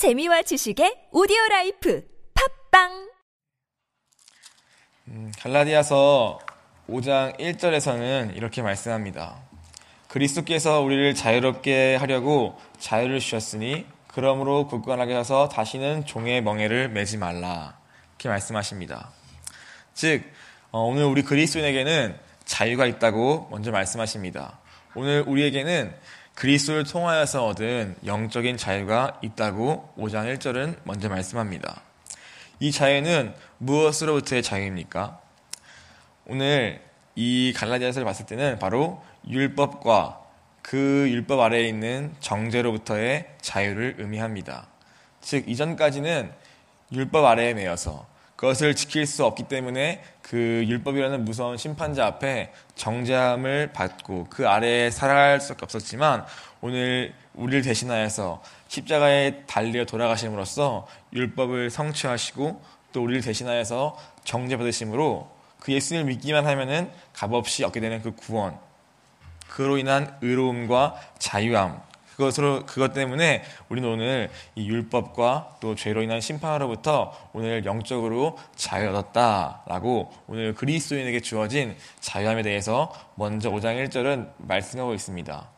재미와 지식의 오디오 life 팟빵 음, 갈라디아서 5장 1절에서는 이렇게 말씀합니다. 그리스도께서 우리를 자유롭게 하려고 자유를 주셨으니 그러므로 굳건하게 서서 다시는 종의 멍에를 매지 말라. 이렇게 말씀하십니다. 즉 어, 오늘 우리 그리스도인에게는 자유가 있다고 먼저 말씀하십니다. 오늘 우리에게는 그리스도를 통하여서 얻은 영적인 자유가 있다고 5장 1절은 먼저 말씀합니다. 이 자유는 무엇으로부터의 자유입니까? 오늘 이 갈라디아서를 봤을 때는 바로 율법과 그 율법 아래에 있는 정죄로부터의 자유를 의미합니다. 즉 이전까지는 율법 아래에 매여서 그것을 지킬 수 없기 때문에 그 율법이라는 무서운 심판자 앞에 정죄함을 받고 그 아래에 살아갈 수밖에 없었지만 오늘 우리를 대신하여서 십자가에 달려 돌아가심으로써 율법을 성취하시고 또 우리를 대신하여서 정죄 받으심으로 그 예수님을 믿기만 하면은 값없이 얻게 되는 그 구원. 그로 인한 의로움과 자유함 그것으로 그것 때문에 우리는 오늘 이 율법과 또 죄로 인한 심판으로부터 오늘 영적으로 자유 얻었다라고 오늘 그리스도인에게 주어진 자유함에 대해서 먼저 5장 1절은 말씀하고 있습니다.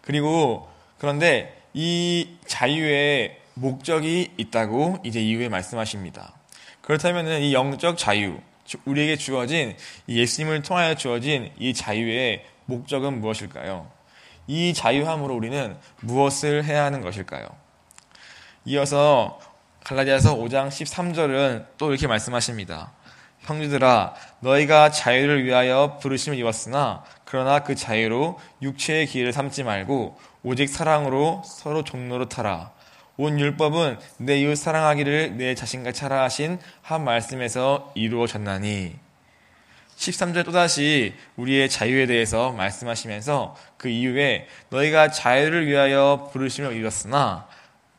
그리고 그런데 이 자유의 목적이 있다고 이제 이후에 말씀하십니다. 그렇다면 이 영적 자유, 우리에게 주어진 예수님을 통하여 주어진 이 자유의 목적은 무엇일까요? 이 자유함으로 우리는 무엇을 해야 하는 것일까요? 이어서 갈라디아서 5장 13절은 또 이렇게 말씀하십니다. 형제들아 너희가 자유를 위하여 부르심을 입었으나 그러나 그 자유로 육체의 기회를 삼지 말고 오직 사랑으로 서로 타라. 온 율법은 내 이웃 사랑하기를 내 자신과 차라 하신 한 말씀에서 이루어졌나니 13절 또다시 우리의 자유에 대해서 말씀하시면서 그 이후에 너희가 자유를 위하여 부르심을 입었으나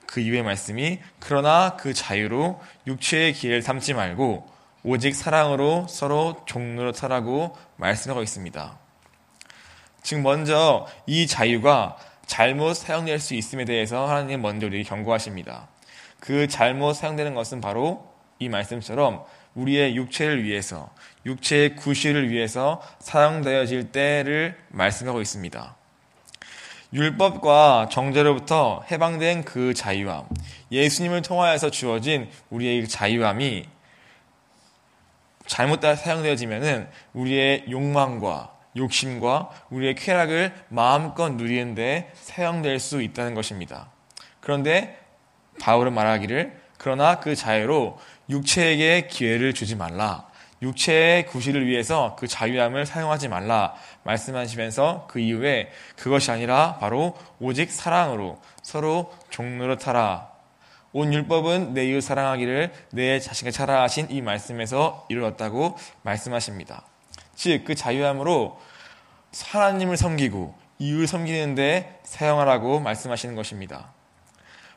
그 이후의 말씀이 그러나 그 자유로 육체의 기회를 삼지 말고 오직 사랑으로 서로 종로로 타라고 말씀하고 있습니다. 즉 먼저 이 자유가 잘못 사용될 수 있음에 대해서 하나님 먼저 우리에게 경고하십니다. 그 잘못 사용되는 것은 바로 이 말씀처럼 우리의 육체를 위해서, 육체의 구실을 위해서 사용되어질 때를 말씀하고 있습니다. 율법과 정죄로부터 해방된 그 자유함, 예수님을 통하여서 주어진 우리의 자유함이 잘못 사용되어지면은 우리의 욕망과 욕심과 우리의 쾌락을 마음껏 누리는데 사용될 수 있다는 것입니다. 그런데 바울은 말하기를 그러나 그 자유로 육체에게 기회를 주지 말라. 육체의 구실을 위해서 그 자유함을 사용하지 말라 말씀하시면서 그 이후에 그것이 아니라 바로 오직 사랑으로 서로 타라. 온 율법은 내 이웃 사랑하기를 내 자신과 차라 하신 이 말씀에서 이루었다고 말씀하십니다. 즉, 그 자유함으로 하나님을 섬기고 이웃을 섬기는데 사용하라고 말씀하시는 것입니다.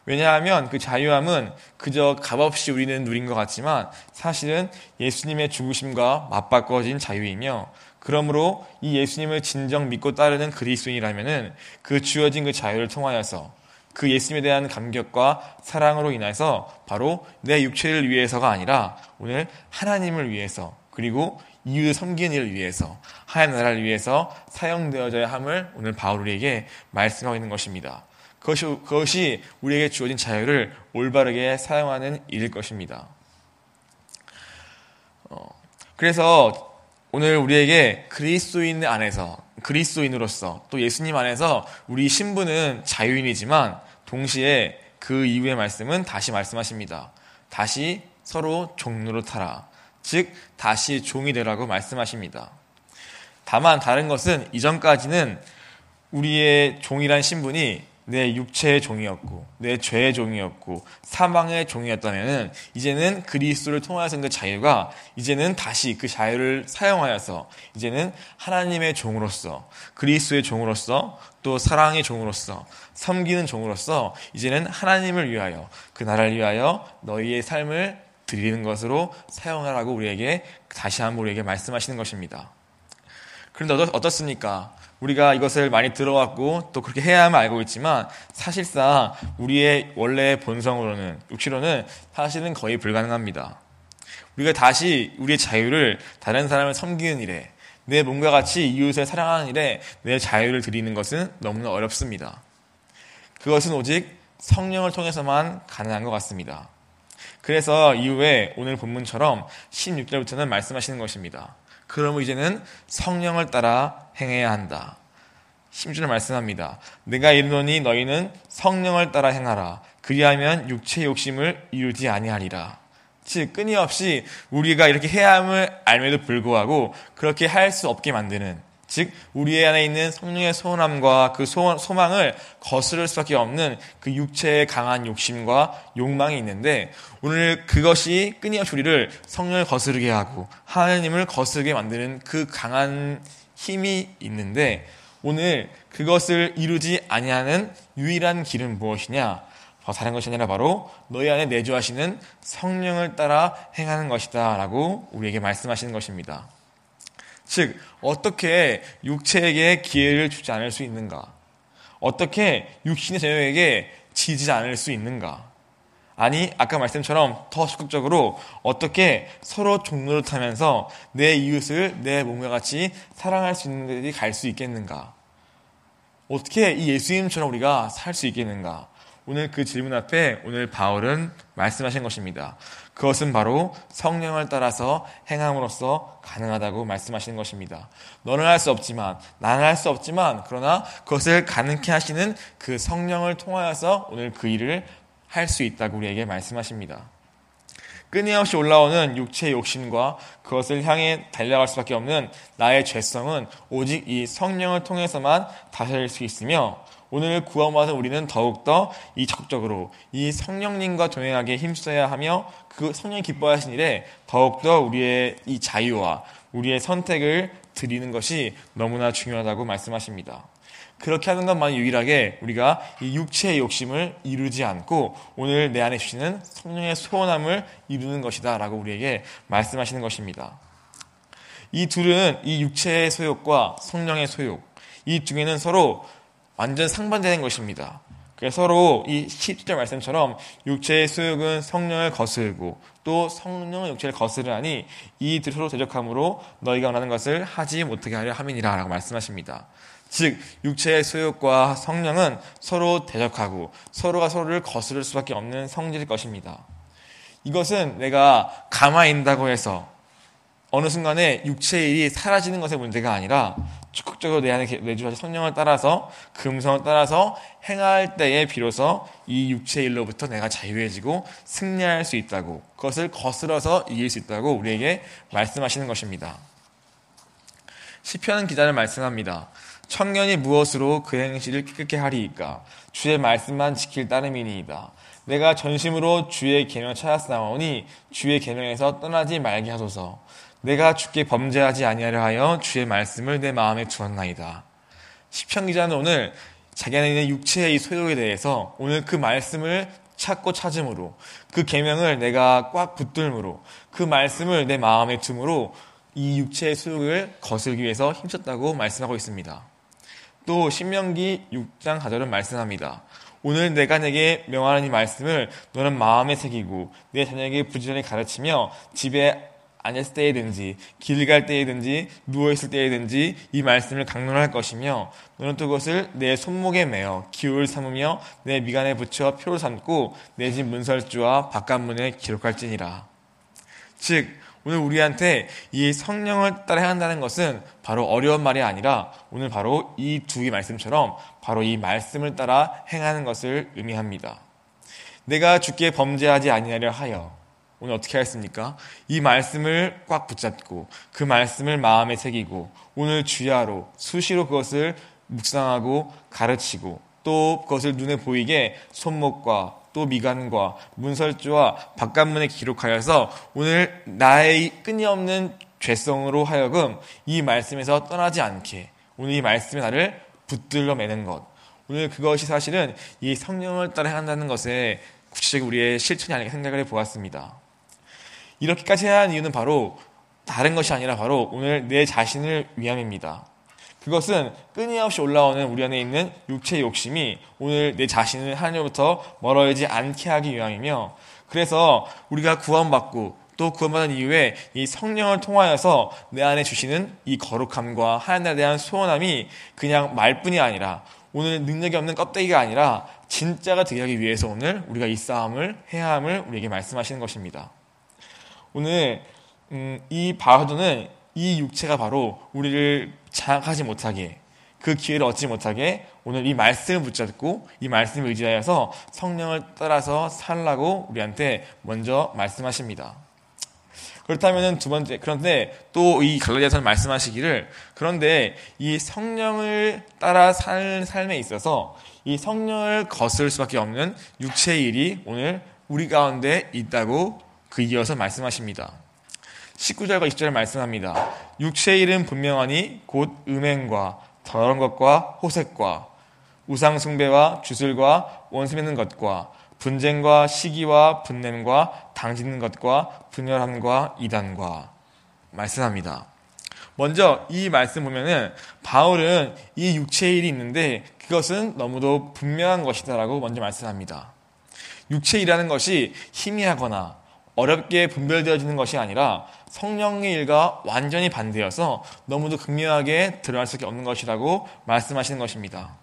왜냐하면 그 자유함은 그저 값없이 우리는 누린 것 같지만 사실은 예수님의 죽으심과 맞바꿔진 자유이며 그러므로 이 예수님을 진정 믿고 따르는 그리스도인이라면은 그 주어진 그 자유를 통하여서 그 예수님에 대한 감격과 사랑으로 인해서 바로 내 육체를 위해서가 아니라 오늘 하나님을 위해서 그리고 이웃을 섬기는 일을 위해서 하나님 나라를 위해서 사용되어져야 함을 오늘 바울 우리에게 말씀하고 있는 것입니다. 그것이, 그것이 우리에게 주어진 자유를 올바르게 사용하는 일일 것입니다. 어, 그래서 오늘 우리에게 그리스도인 안에서 그리스도인으로서 또 예수님 안에서 우리 신분은 자유인이지만 동시에 그 이후의 말씀은 다시 말씀하십니다. 다시 서로 종로로 타라. 즉 다시 종이 되라고 말씀하십니다. 다만 다른 것은 이전까지는 우리의 종이란 신분이 내 육체의 종이었고 내 죄의 종이었고 사망의 종이었다면은 이제는 그리스도를 통하여서 그 자유가 이제는 다시 그 자유를 사용하여서 이제는 하나님의 종으로서 그리스도의 종으로서 또 사랑의 종으로서 섬기는 종으로서 이제는 하나님을 위하여 그 나라를 위하여 너희의 삶을 드리는 것으로 사용하라고 우리에게 다시 한번 우리에게 말씀하시는 것입니다. 그런데 어떻, 습니까 우리가 이것을 많이 들어왔고 또 그렇게 해야 함을 알고 있지만 사실상 우리의 원래 본성으로는 육체로는 사실은 거의 불가능합니다. 우리가 다시 우리의 자유를 다른 사람을 섬기는 일에 내 몸과 같이 이웃을 사랑하는 일에 내 자유를 드리는 것은 너무나 어렵습니다. 그것은 오직 성령을 통해서만 가능한 것 같습니다. 그래서 이후에 오늘 본문처럼 16절부터는 말씀하시는 것입니다. 그러면 이제는 성령을 따라 행해야 한다. 16절 말씀합니다. 내가 이르노니 너희는 성령을 따라 행하라. 그리하면 육체 욕심을 이루지 아니하리라. 즉 끊임없이 우리가 이렇게 해야 함을 알면도 불구하고 그렇게 할 수 없게 만드는 즉 우리 안에 있는 성령의 소원함과 그 소, 소망을 거스를 수밖에 없는 그 육체의 강한 욕심과 욕망이 있는데 오늘 그것이 끊임없이 우리를 성령을 거스르게 하고 하나님을 거스르게 만드는 그 강한 힘이 있는데 오늘 그것을 이루지 아니하는 유일한 길은 무엇이냐? 다른 것이 아니라 바로 너희 안에 내주하시는 성령을 따라 행하는 것이다 라고 우리에게 말씀하시는 것입니다. 즉, 어떻게 육체에게 기회를 주지 않을 수 있는가? 어떻게 육신의 자녀에게 지지 않을 수 있는가? 아니, 아까 말씀처럼 더 적극적으로 어떻게 서로 종로를 타면서 내 이웃을 내 몸과 같이 사랑할 수 있는 데까지 갈 수 있겠는가? 어떻게 이 예수님처럼 우리가 살 수 있겠는가? 오늘 그 질문 앞에 오늘 바울은 말씀하신 것입니다. 그것은 바로 성령을 따라서 행함으로써 가능하다고 말씀하시는 것입니다. 너는 할 수 없지만, 나는 할 수 없지만, 그러나 그것을 가능케 하시는 그 성령을 통하여서 오늘 그 일을 할 수 있다고 우리에게 말씀하십니다. 끊임없이 올라오는 육체의 욕심과 그것을 향해 달려갈 수밖에 없는 나의 죄성은 오직 이 성령을 통해서만 다스릴 수 있으며 오늘 구원받은 우리는 더욱더 이 적극적으로 이 성령님과 동행하게 힘써야 하며 그 성령이 기뻐하신 일에 더욱더 우리의 이 자유와 우리의 선택을 드리는 것이 너무나 중요하다고 말씀하십니다. 그렇게 하는 것만 유일하게 우리가 이 육체의 욕심을 이루지 않고 오늘 내 안에 주시는 성령의 소원함을 이루는 것이다 라고 우리에게 말씀하시는 것입니다. 이 둘은 이 육체의 소욕과 성령의 소욕, 이 중에는 서로 완전 상반되는 것입니다. 그래서 서로 이 10절 말씀처럼 육체의 수욕은 성령을 거스르고 또 성령은 육체를 거스르하니 이둘 서로 대적함으로 너희가 원하는 것을 하지 못하게 하려 함이니라 라고 말씀하십니다. 즉 육체의 수욕과 성령은 서로 대적하고 서로가 서로를 거스를 수밖에 없는 성질일 것입니다. 이것은 내가 가만히 있다고 해서 어느 순간에 육체의 일이 사라지는 것의 문제가 아니라 적극적으로 내 안에 내주하신 성령을 따라서 금성을 따라서 행할 때에 비로소 이 육체의 일로부터 내가 자유해지고 승리할 수 있다고 그것을 거스러서 이길 수 있다고 우리에게 말씀하시는 것입니다. 시편 기자는 말씀합니다. 청년이 무엇으로 그 행실을 깨끗게 하리이까 주의 말씀만 지킬 따름이니이다. 내가 전심으로 주의 계명 찾았사오니 주의 계명에서 떠나지 말게 하소서. 내가 주께 범죄하지 아니하려 하여 주의 말씀을 내 마음에 두었나이다. 시편 기자는 오늘 자기 안에 있는 육체의 이 소욕에 대해서 오늘 그 말씀을 찾고 찾음으로 그 계명을 내가 꽉 붙들므로 그 말씀을 내 마음에 둠으로 이 육체의 소욕을 거슬기 위해서 힘썼다고 말씀하고 있습니다. 또 신명기 6장 4절은 말씀합니다. 오늘 내가 내게 명하는 이 말씀을 너는 마음에 새기고 내 자녀에게 부지런히 가르치며 집에 앉았을 때이든지 길 갈 때이든지 누워 있을 때이든지 이 말씀을 강론할 것이며 너는 또 그것을 내 손목에 매어 기호를 삼으며 내 미간에 붙여 표를 삼고 내 집 문설주와 바깥문에 기록할지니라. 즉 오늘 우리한테 이 성령을 따라 한다는 것은 바로 어려운 말이 아니라 오늘 바로 이 두 개 말씀처럼 바로 이 말씀을 따라 행하는 것을 의미합니다. 내가 죽게 범죄하지 아니하려 하여 오늘 어떻게 하겠습니까? 이 말씀을 꽉 붙잡고 그 말씀을 마음에 새기고 오늘 주야로 수시로 그것을 묵상하고 가르치고 또 그것을 눈에 보이게 손목과 또 미간과 문설주와 바깥문에 기록하여서 오늘 나의 끊임없는 죄성으로 하여금 이 말씀에서 떠나지 않게 오늘 이 말씀에 나를 붙들러 매는 것 오늘 그것이 사실은 이 성령을 따라 한다는 것에 구체적인 우리의 실천이 아닌가 생각을 해보았습니다. 이렇게까지 해야 하는 이유는 바로 다른 것이 아니라 바로 오늘 내 자신을 위함입니다. 그것은 끊임없이 올라오는 우리 안에 있는 육체의 욕심이 오늘 내 자신을 하나님으로부터 멀어지지 않게 하기 위함이며 그래서 우리가 구원받고 또 구원받은 이후에 이 성령을 통하여서 내 안에 주시는 이 거룩함과 하나님에 대한 소원함이 그냥 말뿐이 아니라 오늘 능력이 없는 껍데기가 아니라 진짜가 되게 하기 위해서 오늘 우리가 이 싸움을 해야 함을 우리에게 말씀하시는 것입니다. 오늘 음, 이 바하도는 이 육체가 바로 우리를 장악하지 못하게 그 기회를 얻지 못하게 오늘 이 말씀을 붙잡고 이 말씀을 의지하여서 성령을 따라서 살라고 우리한테 먼저 말씀하십니다. 그렇다면 두 번째 그런데 또 이 갈라디아서는 말씀하시기를 그런데 이 성령을 따라 살 삶에 있어서 이 성령을 거스를 수밖에 없는 육체의 일이 오늘 우리 가운데 있다고 그 이어서 말씀하십니다. 19절과 20절 말씀합니다. 육체의 일은 분명하니 곧 음행과 더러운 것과 호색과 우상숭배와 주술과 원수 맺는 것과 분쟁과 시기와 분냄과 당짓는 것과 분열함과 이단과 말씀합니다. 먼저 이 말씀 보면은 바울은 이 육체의 일이 있는데 그것은 너무도 분명한 것이다라고 먼저 말씀합니다. 육체이라는 것이 희미하거나 어렵게 분별되어지는 것이 아니라 성령의 일과 완전히 반대여서 너무도 극명하게 드러날 수밖에 없는 것이라고 말씀하시는 것입니다.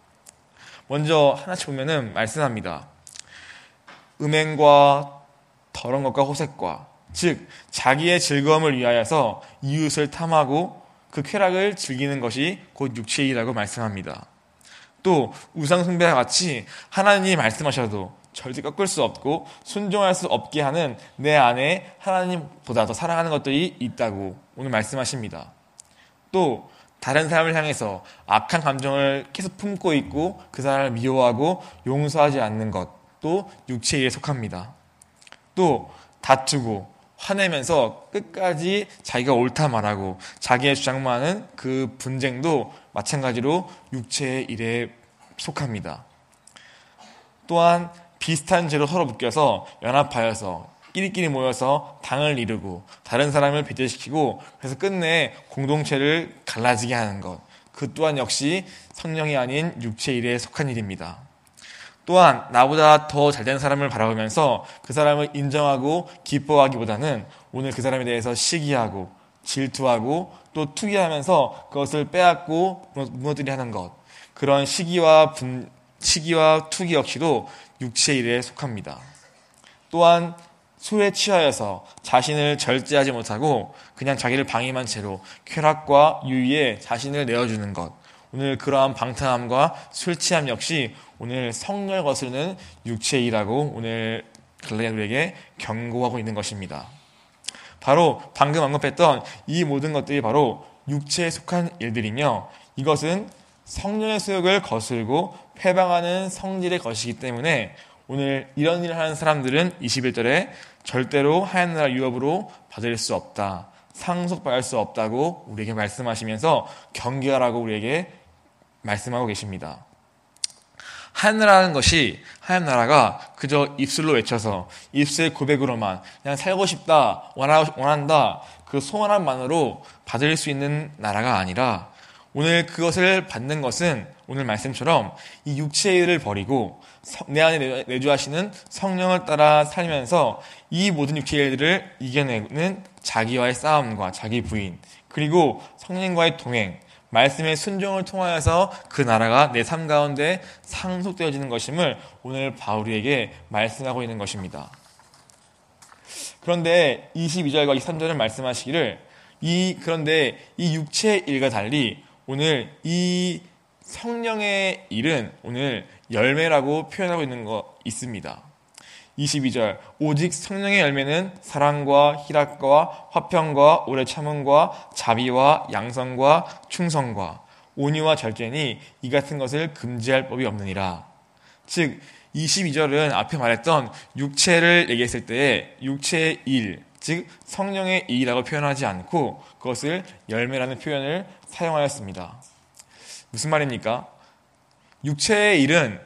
먼저 하나씩 보면은 말씀합니다. 음행과 더러운 것과 호색과 즉 자기의 즐거움을 위하여서 이웃을 탐하고 그 쾌락을 즐기는 것이 곧 육체이라고 말씀합니다. 또 우상 숭배와 같이 하나님이 말씀하셔도 절대 꺾을 수 없고 순종할 수 없게 하는 내 안에 하나님보다 더 사랑하는 것들이 있다고 오늘 말씀하십니다. 또 다른 사람을 향해서 악한 감정을 계속 품고 있고 그 사람을 미워하고 용서하지 않는 것 도 육체에 속합니다. 또 다투고 화내면서 끝까지 자기가 옳다 말하고 자기의 주장만 은 그 분쟁도 마찬가지로 육체의 일에 속합니다. 또한 비슷한 죄로 서로 묶여서 연합하여서 끼리끼리 모여서 당을 이루고 다른 사람을 배제시키고 그래서 끝내 공동체를 갈라지게 하는 것. 그 또한 역시 성령이 아닌 육체 일에 속한 일입니다. 또한 나보다 더 잘된 사람을 바라보면서 그 사람을 인정하고 기뻐하기보다는 오늘 그 사람에 대해서 시기하고 질투하고 또 투기하면서 그것을 빼앗고 무너뜨리 하는 것. 그런 시기와 분, 시기와 투기 역시도 육체 일에 속합니다. 또한 술에 취하여서 자신을 절제하지 못하고 그냥 자기를 방임한 채로 쾌락과 유의에 자신을 내어주는 것. 오늘 그러한 방탕함과 술 취함 역시 오늘 성령을 거스르는 육체이라고 오늘 갈라디아들에게 경고하고 있는 것입니다. 바로 방금 언급했던 이 모든 것들이 바로 육체에 속한 일들이며 이것은 성령의 수욕을 거슬고 회방하는 성질의 것이기 때문에 오늘 이런 일을 하는 사람들은 21절에 절대로 하얀 나라 유업으로 받을 수 없다. 상속받을 수 없다고 우리에게 말씀하시면서 경계하라고 우리에게 말씀하고 계십니다. 하얀 나라는 것이 하얀 나라가 그저 입술로 외쳐서 입술 고백으로만 그냥 살고 싶다 원한다 그 소원함만으로 받을 수 있는 나라가 아니라 오늘 그것을 받는 것은 오늘 말씀처럼 이 육체의 일을 버리고 내 안에 내주하시는 성령을 따라 살면서 이 모든 육체의 일들을 이겨내는 자기와의 싸움과 자기 부인 그리고 성령과의 동행 말씀의 순종을 통하여서 그 나라가 내 삶 가운데 상속되어지는 것임을 오늘 바울이에게 말씀하고 있는 것입니다. 그런데 22절과 23절은 말씀하시기를 이 그런데 이 육체의 일과 달리 오늘 이 성령의 일은 오늘 열매라고 표현하고 있는 거 있습니다. 22절 오직 성령의 열매는 사랑과 희락과 화평과 오래 참음과 자비와 양성과 충성과 온유와 절제니 이 같은 것을 금지할 법이 없느니라. 즉 22절은 앞에 말했던 육체를 얘기했을 때 육체의 일, 즉 성령의 일이라고 표현하지 않고 그것을 열매라는 표현을 사용하였습니다. 무슨 말입니까? 육체의 일은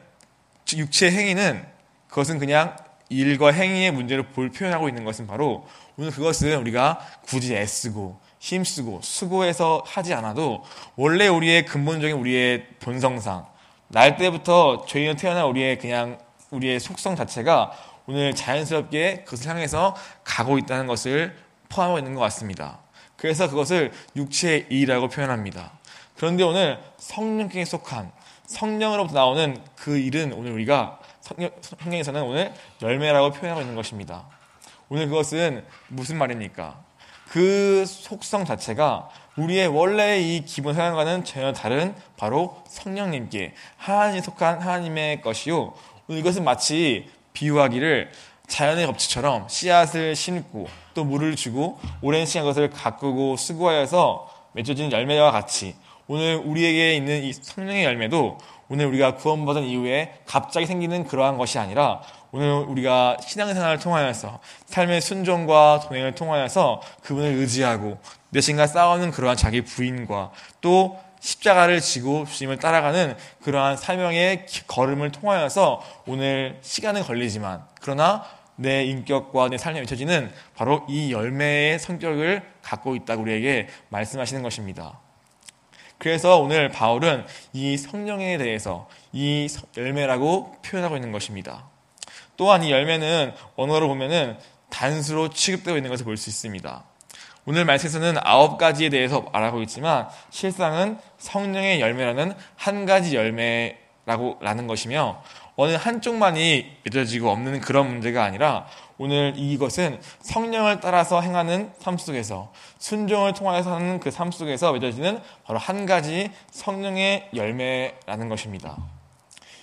육체 행위는 그것은 그냥 일과 행위의 문제를 볼 표현하고 있는 것은 바로 오늘 그것은 우리가 굳이 애쓰고 힘쓰고 수고해서 하지 않아도 원래 우리의 근본적인 우리의 본성상 날 때부터 죄인으로 태어난 우리의 그냥 우리의 속성 자체가 오늘 자연스럽게 그것을 향해서 가고 있다는 것을 포함하고 있는 것 같습니다. 그래서 그것을 육체의 일이라고 표현합니다. 그런데 오늘 성령께 속한 성령으로부터 나오는 그 일은 오늘 우리가 성경에서는 오늘 열매라고 표현하고 있는 것입니다. 오늘 그것은 무슨 말입니까? 그 속성 자체가 우리의 원래 이 기본 생각과는 전혀 다른 바로 성령님께 하나님에 속한 하나님의 것이요. 이것은 마치 비유하기를 자연의 법칙처럼 씨앗을 심고 또 물을 주고 오랜 시간 그것을 가꾸고 수고하여서 맺어지는 열매와 같이 오늘 우리에게 있는 이 성령의 열매도 오늘 우리가 구원받은 이후에 갑자기 생기는 그러한 것이 아니라 오늘 우리가 신앙생활을 통하여서 삶의 순종과 동행을 통하여서 그분을 의지하고 내 신과 싸우는 그러한 자기 부인과 또 십자가를 지고 주님을 따라가는 그러한 사명의 걸음을 통하여서 오늘 시간은 걸리지만 그러나 내 인격과 내 삶에 맺혀지는 바로 이 열매의 성격을 갖고 있다고 우리에게 말씀하시는 것입니다. 그래서 오늘 바울은 이 성령에 대해서 이 열매라고 표현하고 있는 것입니다. 또한 이 열매는 언어로 보면은 단수로 취급되고 있는 것을 볼 수 있습니다. 오늘 말씀에서는 아홉 가지에 대해서 말하고 있지만 실상은 성령의 열매라는 한 가지 열매라고 라는 것이며 어느 한쪽만이 맺어지고 없는 그런 문제가 아니라 오늘 이것은 성령을 따라서 행하는 삶 속에서 순종을 통하여서 하는 그 삶 속에서 맺어지는 바로 한 가지 성령의 열매라는 것입니다.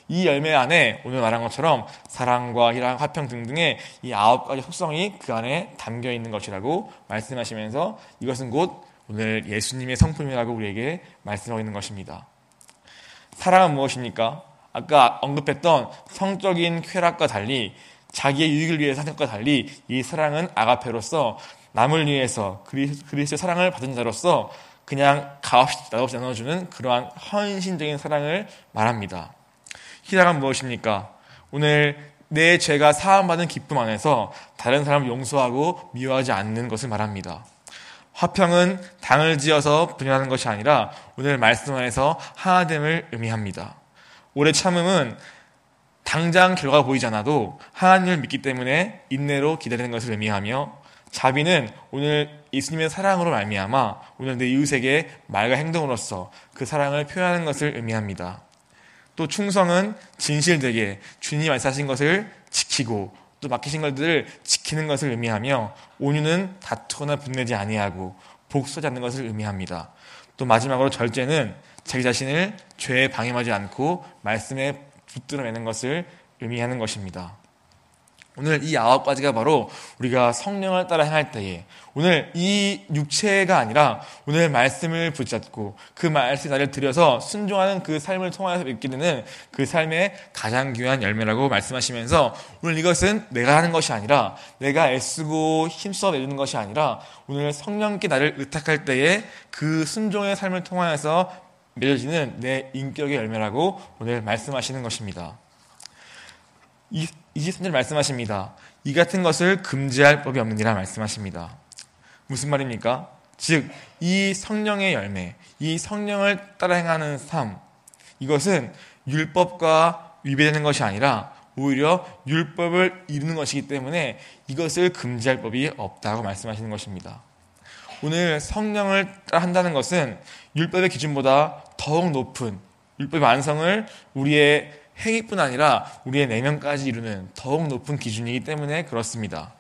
이 열매 안에 오늘 말한 것처럼 사랑과 희랑, 화평 등등의 이 아홉 가지 속성이 그 안에 담겨 있는 것이라고 말씀하시면서 이것은 곧 오늘 예수님의 성품이라고 우리에게 말씀하고 있는 것입니다. 사랑은 무엇입니까? 아까 언급했던 성적인 쾌락과 달리 자기의 유익을 위해 사는 것과 달리 이 사랑은 아가페로서 남을 위해서 그리스도의 사랑을 받은 자로서 그냥 값없이 나없이 나눠주는 그러한 헌신적인 사랑을 말합니다. 희락은 무엇입니까? 오늘 내 죄가 사함받은 기쁨 안에서 다른 사람을 용서하고 미워하지 않는 것을 말합니다. 화평은 당을 지어서 분열하는 것이 아니라 오늘 말씀 안에서 하나됨을 의미합니다. 오래 참음은 당장 결과가 보이지 않아도 하나님을 믿기 때문에 인내로 기다리는 것을 의미하며 자비는 오늘 예수님의 사랑으로 말미암아 오늘 내 이웃에게 말과 행동으로서 그 사랑을 표현하는 것을 의미합니다. 또 충성은 진실되게 주님이 말씀하신 것을 지키고 또 맡기신 것들을 지키는 것을 의미하며 온유는 다투거나 분내지 아니하고 복수하지 않는 것을 의미합니다. 또 마지막으로 절제는 자기 자신을 죄에 방임하지 않고 말씀에 붙들어내는 것을 의미하는 것입니다. 오늘 이 아홉 가지가 바로 우리가 성령을 따라 행할 때에 오늘 이 육체가 아니라 오늘 말씀을 붙잡고 그 말씀 나를 들여서 순종하는 그 삶을 통하여서 믿게 되는 그 삶의 가장 귀한 열매라고 말씀하시면서 오늘 이것은 내가 하는 것이 아니라 내가 애쓰고 힘써 내주는 것이 아니라 오늘 성령께 나를 의탁할 때에 그 순종의 삶을 통하여서 맺어지는 내 인격의 열매라고 오늘 말씀하시는 것입니다. 23절 말씀하십니다. 이 같은 것을 금지할 법이 없느니라 말씀하십니다. 무슨 말입니까? 즉, 이 성령의 열매, 이 성령을 따라 행하는 삶, 이것은 율법과 위배되는 것이 아니라 오히려 율법을 이루는 것이기 때문에 이것을 금지할 법이 없다고 말씀하시는 것입니다. 오늘 성령을 따라 한다는 것은 율법의 기준보다 더욱 높은 율법의 완성을 우리의 행위뿐 아니라 우리의 내면까지 이루는 더욱 높은 기준이기 때문에 그렇습니다.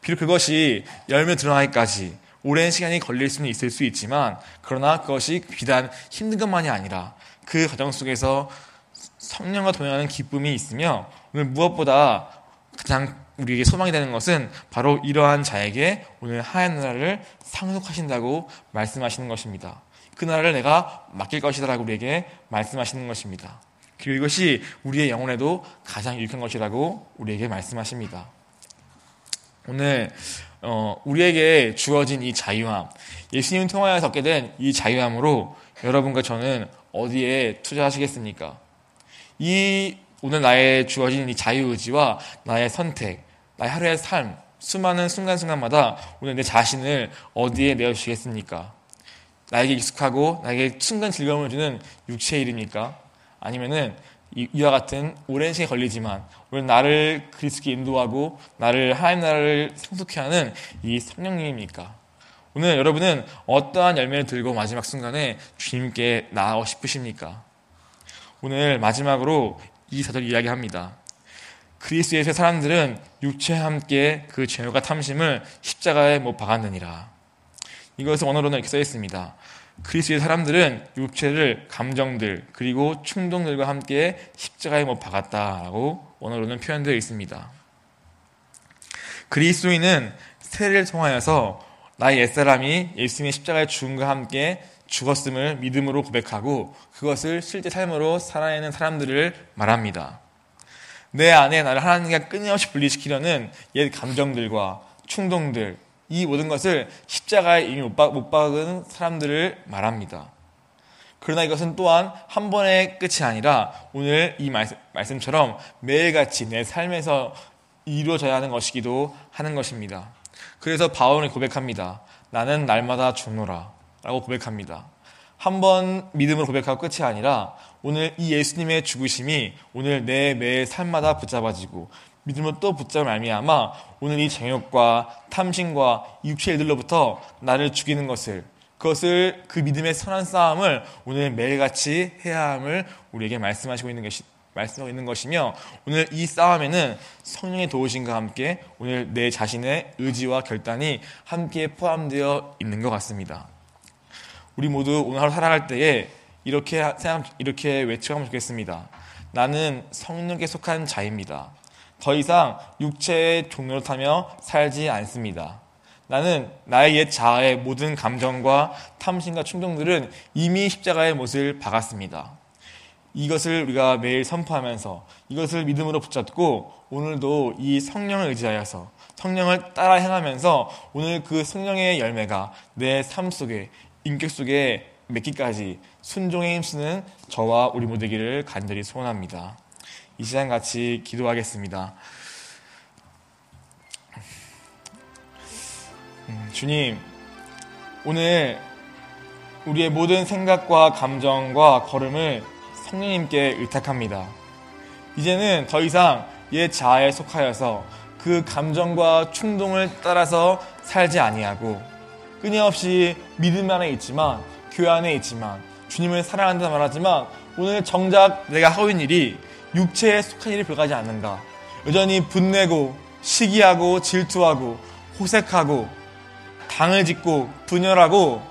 비록 그것이 열매 드러나기까지 오랜 시간이 걸릴 수는 있을 수 있지만 그러나 그것이 비단 힘든 것만이 아니라 그 과정 속에서 성령과 동행하는 기쁨이 있으며 오늘 무엇보다 가장 우리에게 소망이 되는 것은 바로 이러한 자에게 오늘 하얀 나라를 상속하신다고 말씀하시는 것입니다. 그 나라를 내가 맡길 것이다라고 우리에게 말씀하시는 것입니다. 그리고 이것이 우리의 영혼에도 가장 유익한 것이라고 우리에게 말씀하십니다. 오늘 어, 우리에게 주어진 이 자유함, 예수님 통하여서 얻게 된 이 자유함으로 여러분과 저는 어디에 투자하시겠습니까? 이 오늘 나의 주어진 이 자유의지와 나의 선택, 나의 하루의 삶, 수많은 순간순간마다 오늘 내 자신을 어디에 내어주시겠습니까? 나에게 익숙하고 나에게 순간 즐거움을 주는 육체의 일입니까? 아니면은 이와 같은 오랜 시간이 걸리지만 오늘 나를 그리스도께 인도하고 나를 하나님 나라를 성숙케 하는 이 성령님입니까? 오늘 여러분은 어떠한 열매를 들고 마지막 순간에 주님께 나아가고 싶으십니까? 오늘 마지막으로 이 사절 이야기합니다. 그리스도의 사람들은 육체와 함께 그 죄와 탐심을 십자가에 못 박았느니라. 이것은 원어로는 이렇게 써 있습니다. 그리스도의 사람들은 육체를 감정들 그리고 충동들과 함께 십자가에 못 박았다라고 원어로는 표현되어 있습니다. 그리스도인은 세례를 통하여서 나의 옛사람이 예수님의 십자가의 죽음과 함께 죽었음을 믿음으로 고백하고 그것을 실제 삶으로 살아내는 사람들을 말합니다. 내 안에 나를 하나님과 끊임없이 분리시키려는 옛 감정들과 충동들, 이 모든 것을 십자가에 이미 못 박은 사람들을 말합니다. 그러나 이것은 또한 한 번의 끝이 아니라 오늘 이 말씀, 처럼 매일같이 내 삶에서 이루어져야 하는 것이기도 하는 것입니다. 그래서 바울이 고백합니다. 나는 날마다 죽노라. 라고 고백합니다. 한 번 믿음을 고백하고 끝이 아니라 오늘 이 예수님의 죽으심이 오늘 내 매의 삶마다 붙잡아지고 믿음을 또 붙잡을 말미암아 오늘 이 정욕과 탐심과 육체 일들로부터 나를 죽이는 것을 그것을 그 믿음의 선한 싸움을 오늘 매일같이 해야 함을 우리에게 말씀하시고 있는 것이 말씀하고 있는 것이며 오늘 이 싸움에는 성령의 도우심과 함께 오늘 내 자신의 의지와 결단이 함께 포함되어 있는 것 같습니다. 우리 모두 오늘 하루 살아갈 때에 이렇게 생각, 이렇게 외쳐가면 좋겠습니다. 나는 성령께 속한 자입니다. 더 이상 육체의 종로를 타며 살지 않습니다. 나는 나의 옛 자아의 모든 감정과 탐심과 충동들은 이미 십자가의 못을 박았습니다. 이것을 우리가 매일 선포하면서 이것을 믿음으로 붙잡고 오늘도 이 성령을 의지하여서 성령을 따라 행하면서 오늘 그 성령의 열매가 내 삶 속에 인격 속에 맺기까지 순종에 힘쓰는 저와 우리 모두기를 간절히 소원합니다. 이 시간 같이 기도하겠습니다. 음, 주님, 오늘 우리의 모든 생각과 감정과 걸음을 성령님께 의탁합니다. 이제는 더 이상 옛 자아에 속하여서 그 감정과 충동을 따라서 살지 아니하고 끊임없이 믿음 안에 있지만 교회 안에 있지만 주님을 사랑한다 말하지만 오늘 정작 내가 하고 있는 일이 육체에 속한 일이 불가지 않는가. 여전히 분내고 시기하고 질투하고 호색하고 당을 짓고 분열하고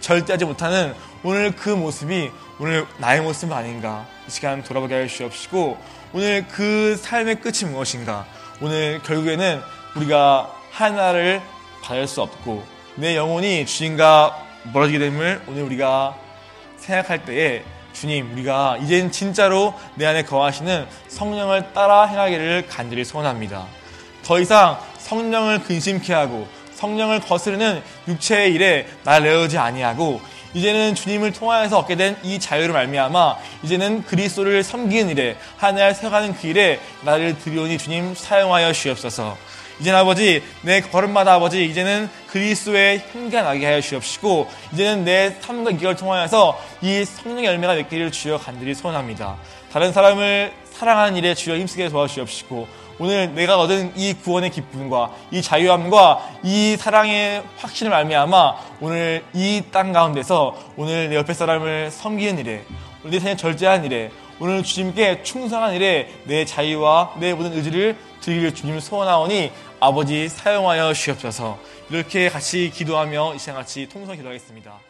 절대하지 못하는 오늘 그 모습이 오늘 나의 모습 아닌가. 이 시간 돌아보게 하 주시옵시고 오늘 그 삶의 끝이 무엇인가. 오늘 결국에는 우리가 하나를 받을 수 없고 내 영혼이 주님과 멀어지게 됨을 오늘 우리가 생각할 때에 주님, 우리가 이젠 진짜로 내 안에 거하시는 성령을 따라 행하기를 간절히 소원합니다. 더 이상 성령을 근심케 하고 성령을 거스르는 육체의 일에 나를 내어지 아니하고 이제는 주님을 통하여서 얻게 된 이 자유를 말미암아 이제는 그리스도를 섬기는 일에 하나를 세워가는 그 일에 나를 드리오니 주님 사용하여 주옵소서. 이제는 아버지 내 걸음마다 아버지 이제는 그리스도의 향기가 나게 하여 주옵시고 이제는 내 삶과 기를 통하여서 이 성령의 열매가 맺기를 주여 간절히 소원합니다. 다른 사람을 사랑하는 일에 주여 힘쓰게 도와주옵시고 오늘 내가 얻은 이 구원의 기쁨과 이 자유함과 이 사랑의 확신을 말미암아 오늘 이 땅 가운데서 오늘 내 옆에 사람을 섬기는 일에 내 생에 절제한 일에 오늘 주님께 충성한 일에 내 자유와 내 모든 의지를 드리기를 주님을 소원하오니 아버지 사용하여 주옵소서 이렇게 같이 기도하며 이 시간 같이 통성 기도하겠습니다.